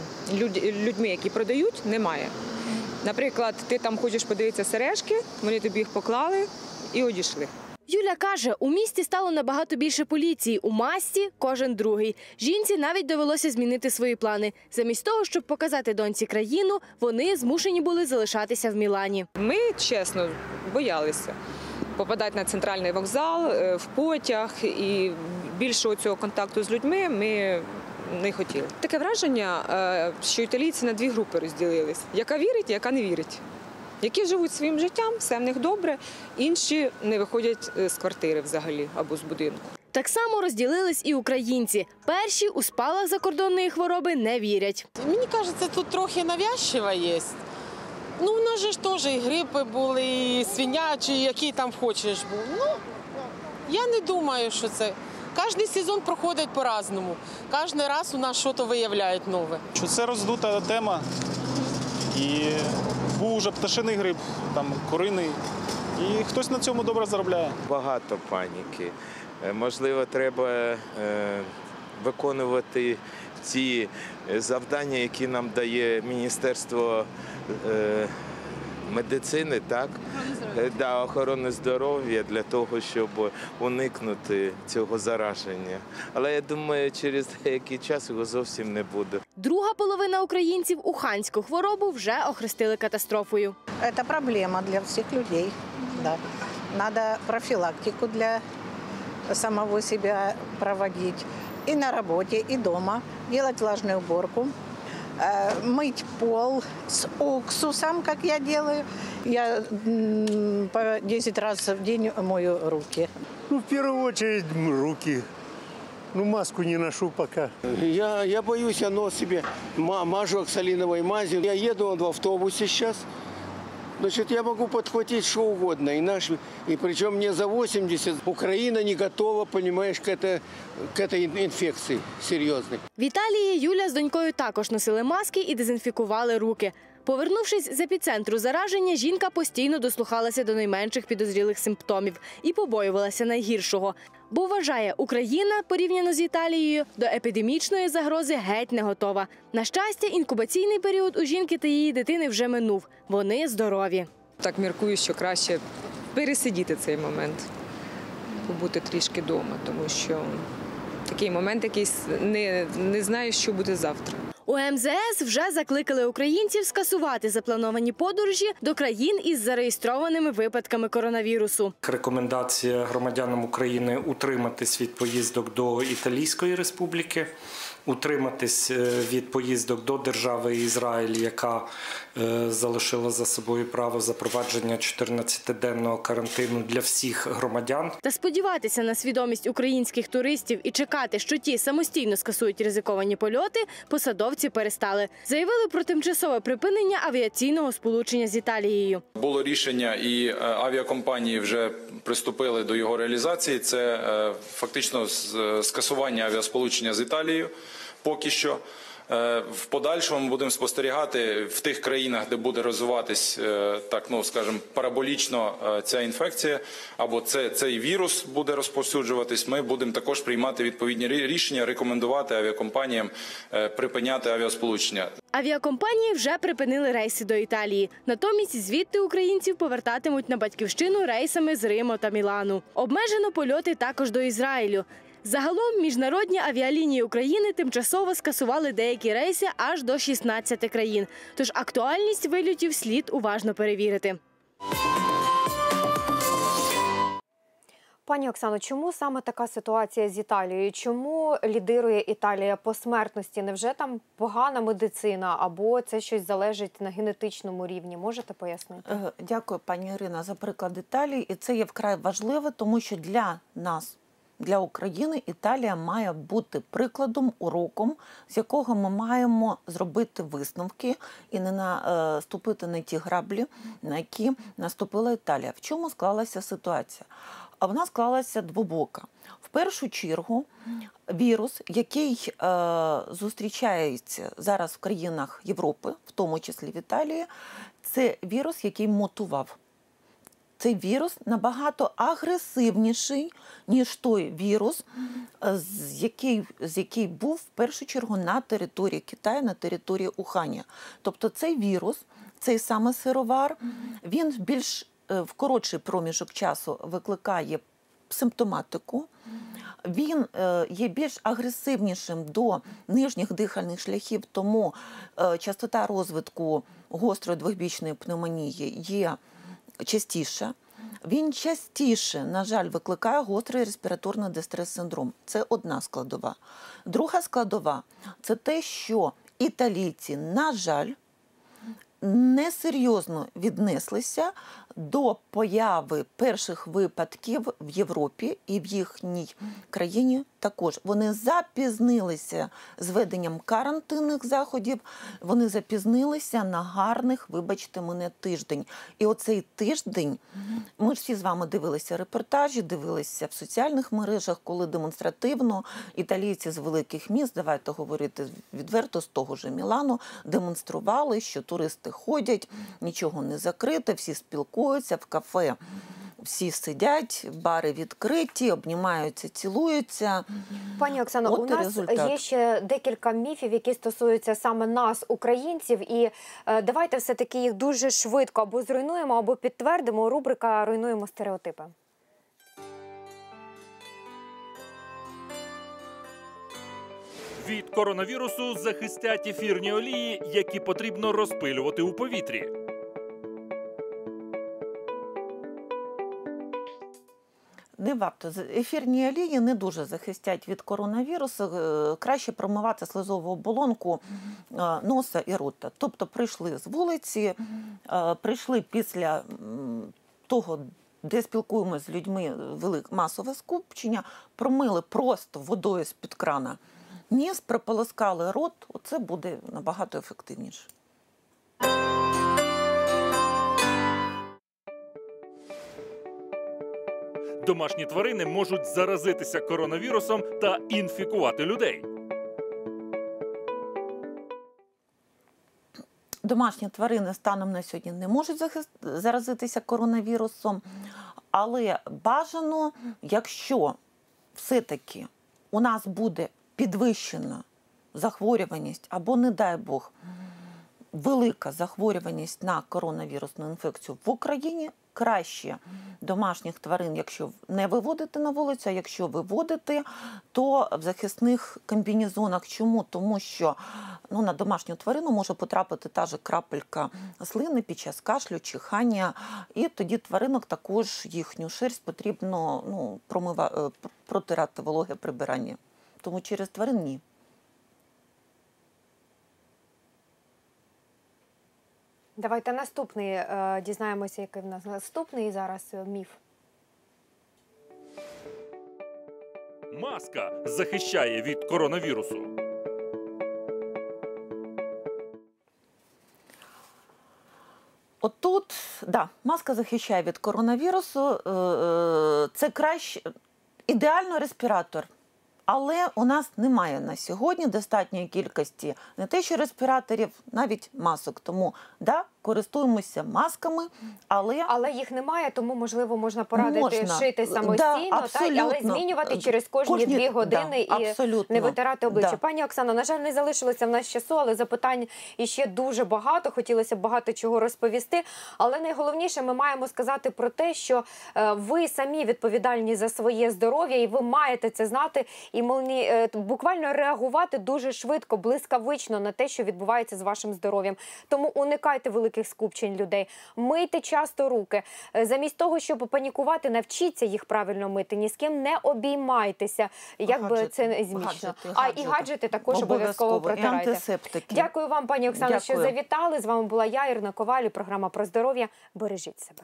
людьми, які продають, немає. Наприклад, ти там хочеш подивитися сережки, вони тобі їх поклали і одійшли. Юля каже, у місті стало набагато більше поліції. У масці кожен другий. Жінці навіть довелося змінити свої плани. Замість того, щоб показати доньці країну, вони змушені були залишатися в Мілані. Ми чесно боялися попадати на центральний вокзал, е, в потяг і більшого цього контакту з людьми ми не хотіли. Таке враження, е, що італійці на дві групи розділились: яка вірить, яка не вірить. Які живуть своїм життям, все в них добре, інші не виходять е, з квартири взагалі або з будинку. Так само розділились і українці. Перші у спалах закордонної хвороби не вірять. Мені кажеться, тут трохи навязчиво є. Ну, в нас же ж теж і грипи були, і свинячі, який там хочеш був. Ну, я не думаю, що це. Кожен сезон проходить по-разному. Кожен раз у нас щось виявляють нове. Що це роздута тема. І був уже пташиний гриб, там куриний. І хтось на цьому добре заробляє. Багато паніки. Е, Можливо, треба е, виконувати ті е, завдання, які нам дає Міністерство медицини, так? Е, Да, охорони здоров'я для того, щоб уникнути цього зараження. Але я думаю, через деякий час його зовсім не буде. Друга половина українців уханську хворобу вже охрестили катастрофою. Это проблема для всех людей. Да. Надо профилактику для самого себя проводить. И на работе, и дома. Делать влажную уборку. Э, Мыть пол с уксусом, как я делаю. Я по 10 раз в день мою руки. Ну, в первую очередь руки. Ну, маску не ношу пока. Я, я боюсь, оно себе ма- мажу оксалиновой мазью. Я еду в автобусе сейчас. Значит, я могу подхватить что угодно. И, наш, и причем мне за 80. Украина не готова, понимаешь, к, это, к этой инфекции серьезной. В Італії Юля з донькою також носили маски і дезінфікували руки. Повернувшись з епіцентру зараження, жінка постійно дослухалася до найменших підозрілих симптомів і побоювалася найгіршого. Бо вважає, Україна порівняно з Італією до епідемічної загрози геть не готова. На щастя, інкубаційний період у жінки та її дитини вже минув. Вони здорові. Так міркую, що краще пересидіти цей момент, побути трішки вдома, тому що такий момент якийсь не, не знаю, що буде завтра. У МЗС вже закликали українців скасувати заплановані подорожі до країн із зареєстрованими випадками коронавірусу. Рекомендація громадянам України утриматись від поїздок до Італійської республіки, утриматись е, від поїздок до держави Ізраїль, яка е, залишила за собою право запровадження 14-денного карантину для всіх громадян. Та сподіватися на свідомість українських туристів і чекати, що ті самостійно скасують ризиковані польоти, посадовці перестали. Заявили про тимчасове припинення авіаційного сполучення з Італією. Було рішення, і е, авіакомпанії вже приступили до його реалізації. Це фактично скасування авіасполучення з Італією поки що. Е, В подальшому ми будемо спостерігати в тих країнах, де буде розвиватись е, так, ну скажімо, параболічно е, ця інфекція або це, цей вірус буде розповсюджуватись. Ми будемо також приймати відповідні рішення, рекомендувати авіакомпаніям припиняти авіасполучення. Авіакомпанії вже припинили рейси до Італії. Натомість звідти українців повертатимуть на батьківщину рейсами з Риму та Мілану. Обмежено польоти також до Ізраїлю. Загалом міжнародні авіалінії України тимчасово скасували деякі рейси аж до 16 країн. Тож актуальність вильотів слід уважно перевірити. Пані Оксано, чому саме така ситуація з Італією? Чому лідирує Італія по смертності? Невже там погана медицина або це щось залежить на генетичному рівні? Можете пояснити? Е, Дякую, пані Ірина, за приклад Італії. І це є вкрай важливо, тому що для нас, для України, Італія має бути прикладом, уроком, з якого ми маємо зробити висновки і не наступити на ті граблі, на які наступила Італія. В чому склалася ситуація? А вона склалася двобока. В першу чергу вірус, який е, зустрічається зараз в країнах Європи, в тому числі в Італії, це вірус, який мутував. Цей вірус набагато агресивніший, ніж той вірус, е, з який, з який був в першу чергу на території Китаю, на території Уханя. Тобто цей вірус, цей саме сировар, він більш е, в коротший проміжок часу викликає симптоматику. Він е, є більш агресивнішим до нижніх дихальних шляхів, тому частота розвитку гострої двохбічної пневмонії є частіша. Він частіше, на жаль, викликає гострий респіраторний дистрес-синдром. Це одна складова. Друга складова це те, що італійці, на жаль, несерйозно віднеслися до появи перших випадків в Європі і в їхній країні також. Вони запізнилися з веденням карантинних заходів, вони запізнилися на гарних, вибачте мене, тиждень. І оцей тиждень, ми ж всі з вами дивилися репортажі, дивилися в соціальних мережах, коли демонстративно італійці з великих міст, давайте говорити відверто, з того ж Мілану, демонстрували, що туристи ходять, нічого не закрите, всі спілкуються в кафе. Всі сидять, бари відкриті, обнімаються, цілуються. Пані Оксано, От у нас результат. є ще декілька міфів, які стосуються саме нас, українців. І е, давайте все-таки їх дуже швидко або зруйнуємо, або підтвердимо. Рубрика Руйнуємо стереотипи. Від коронавірусу захистять ефірні олії, які потрібно розпилювати у повітрі. Не варто. З- Ефірні олії не дуже захистять від коронавірусу. Е, Краще промивати слизову оболонку е, носа і рота. Тобто прийшли з вулиці, е, прийшли після того, де спілкуємося з людьми, велике масове скупчення, промили просто водою з-під крана ніс, прополоскали рот. Оце буде набагато ефективніше. Домашні тварини можуть заразитися коронавірусом та інфікувати людей. Домашні тварини станом на сьогодні не можуть заразитися коронавірусом, але бажано, якщо все-таки у нас буде підвищена захворюваність або, не дай Бог, велика захворюваність на коронавірусну інфекцію в Україні, краще домашніх тварин, якщо не виводити на вулицю, а якщо виводити, то в захисних комбінезонах. Чому? Тому що ну, на домашню тварину може потрапити та же крапелька слини під час кашлю, чихання, і тоді тваринок також їхню шерсть потрібно ну, промива... е, протирати вологе прибирання. Тому через тварин ні. Давайте наступний е, дізнаємося, який в нас наступний зараз е, міф. Маска захищає від коронавірусу. Отут, да, маска захищає від коронавірусу. е, Це краще ідеально респіратор. Але у нас немає на сьогодні достатньої кількості не те, що респіраторів, навіть масок. Тому да, користуємося масками, але Але їх немає, тому можливо можна порадити Можна. шити Да, самостійно, та, але змінювати через кожні, Кожні- дві да, години і абсолютно. не витирати обличчя. Да. Пані Оксано, на жаль, не залишилося в нас часу, але запитань іще дуже багато. Хотілося б багато чого розповісти. Але найголовніше, ми маємо сказати про те, що е, ви самі відповідальні за своє здоров'я, і ви маєте це знати і молні, е, буквально реагувати дуже швидко, блискавично на те, що відбувається з вашим здоров'ям. Тому уникайте великих скупчень людей, мийте часто руки. Е, Замість того, щоб панікувати, навчіться їх правильно мити. Ні з ким не обіймайтеся, як би це не змішно. А і гаджети. також обов'язково протирайте. антисептики. Дякую вам, пані Оксано, що завітали. З вами була я, Ірина Ковалі. програма про здоров'я. Бережіть себе.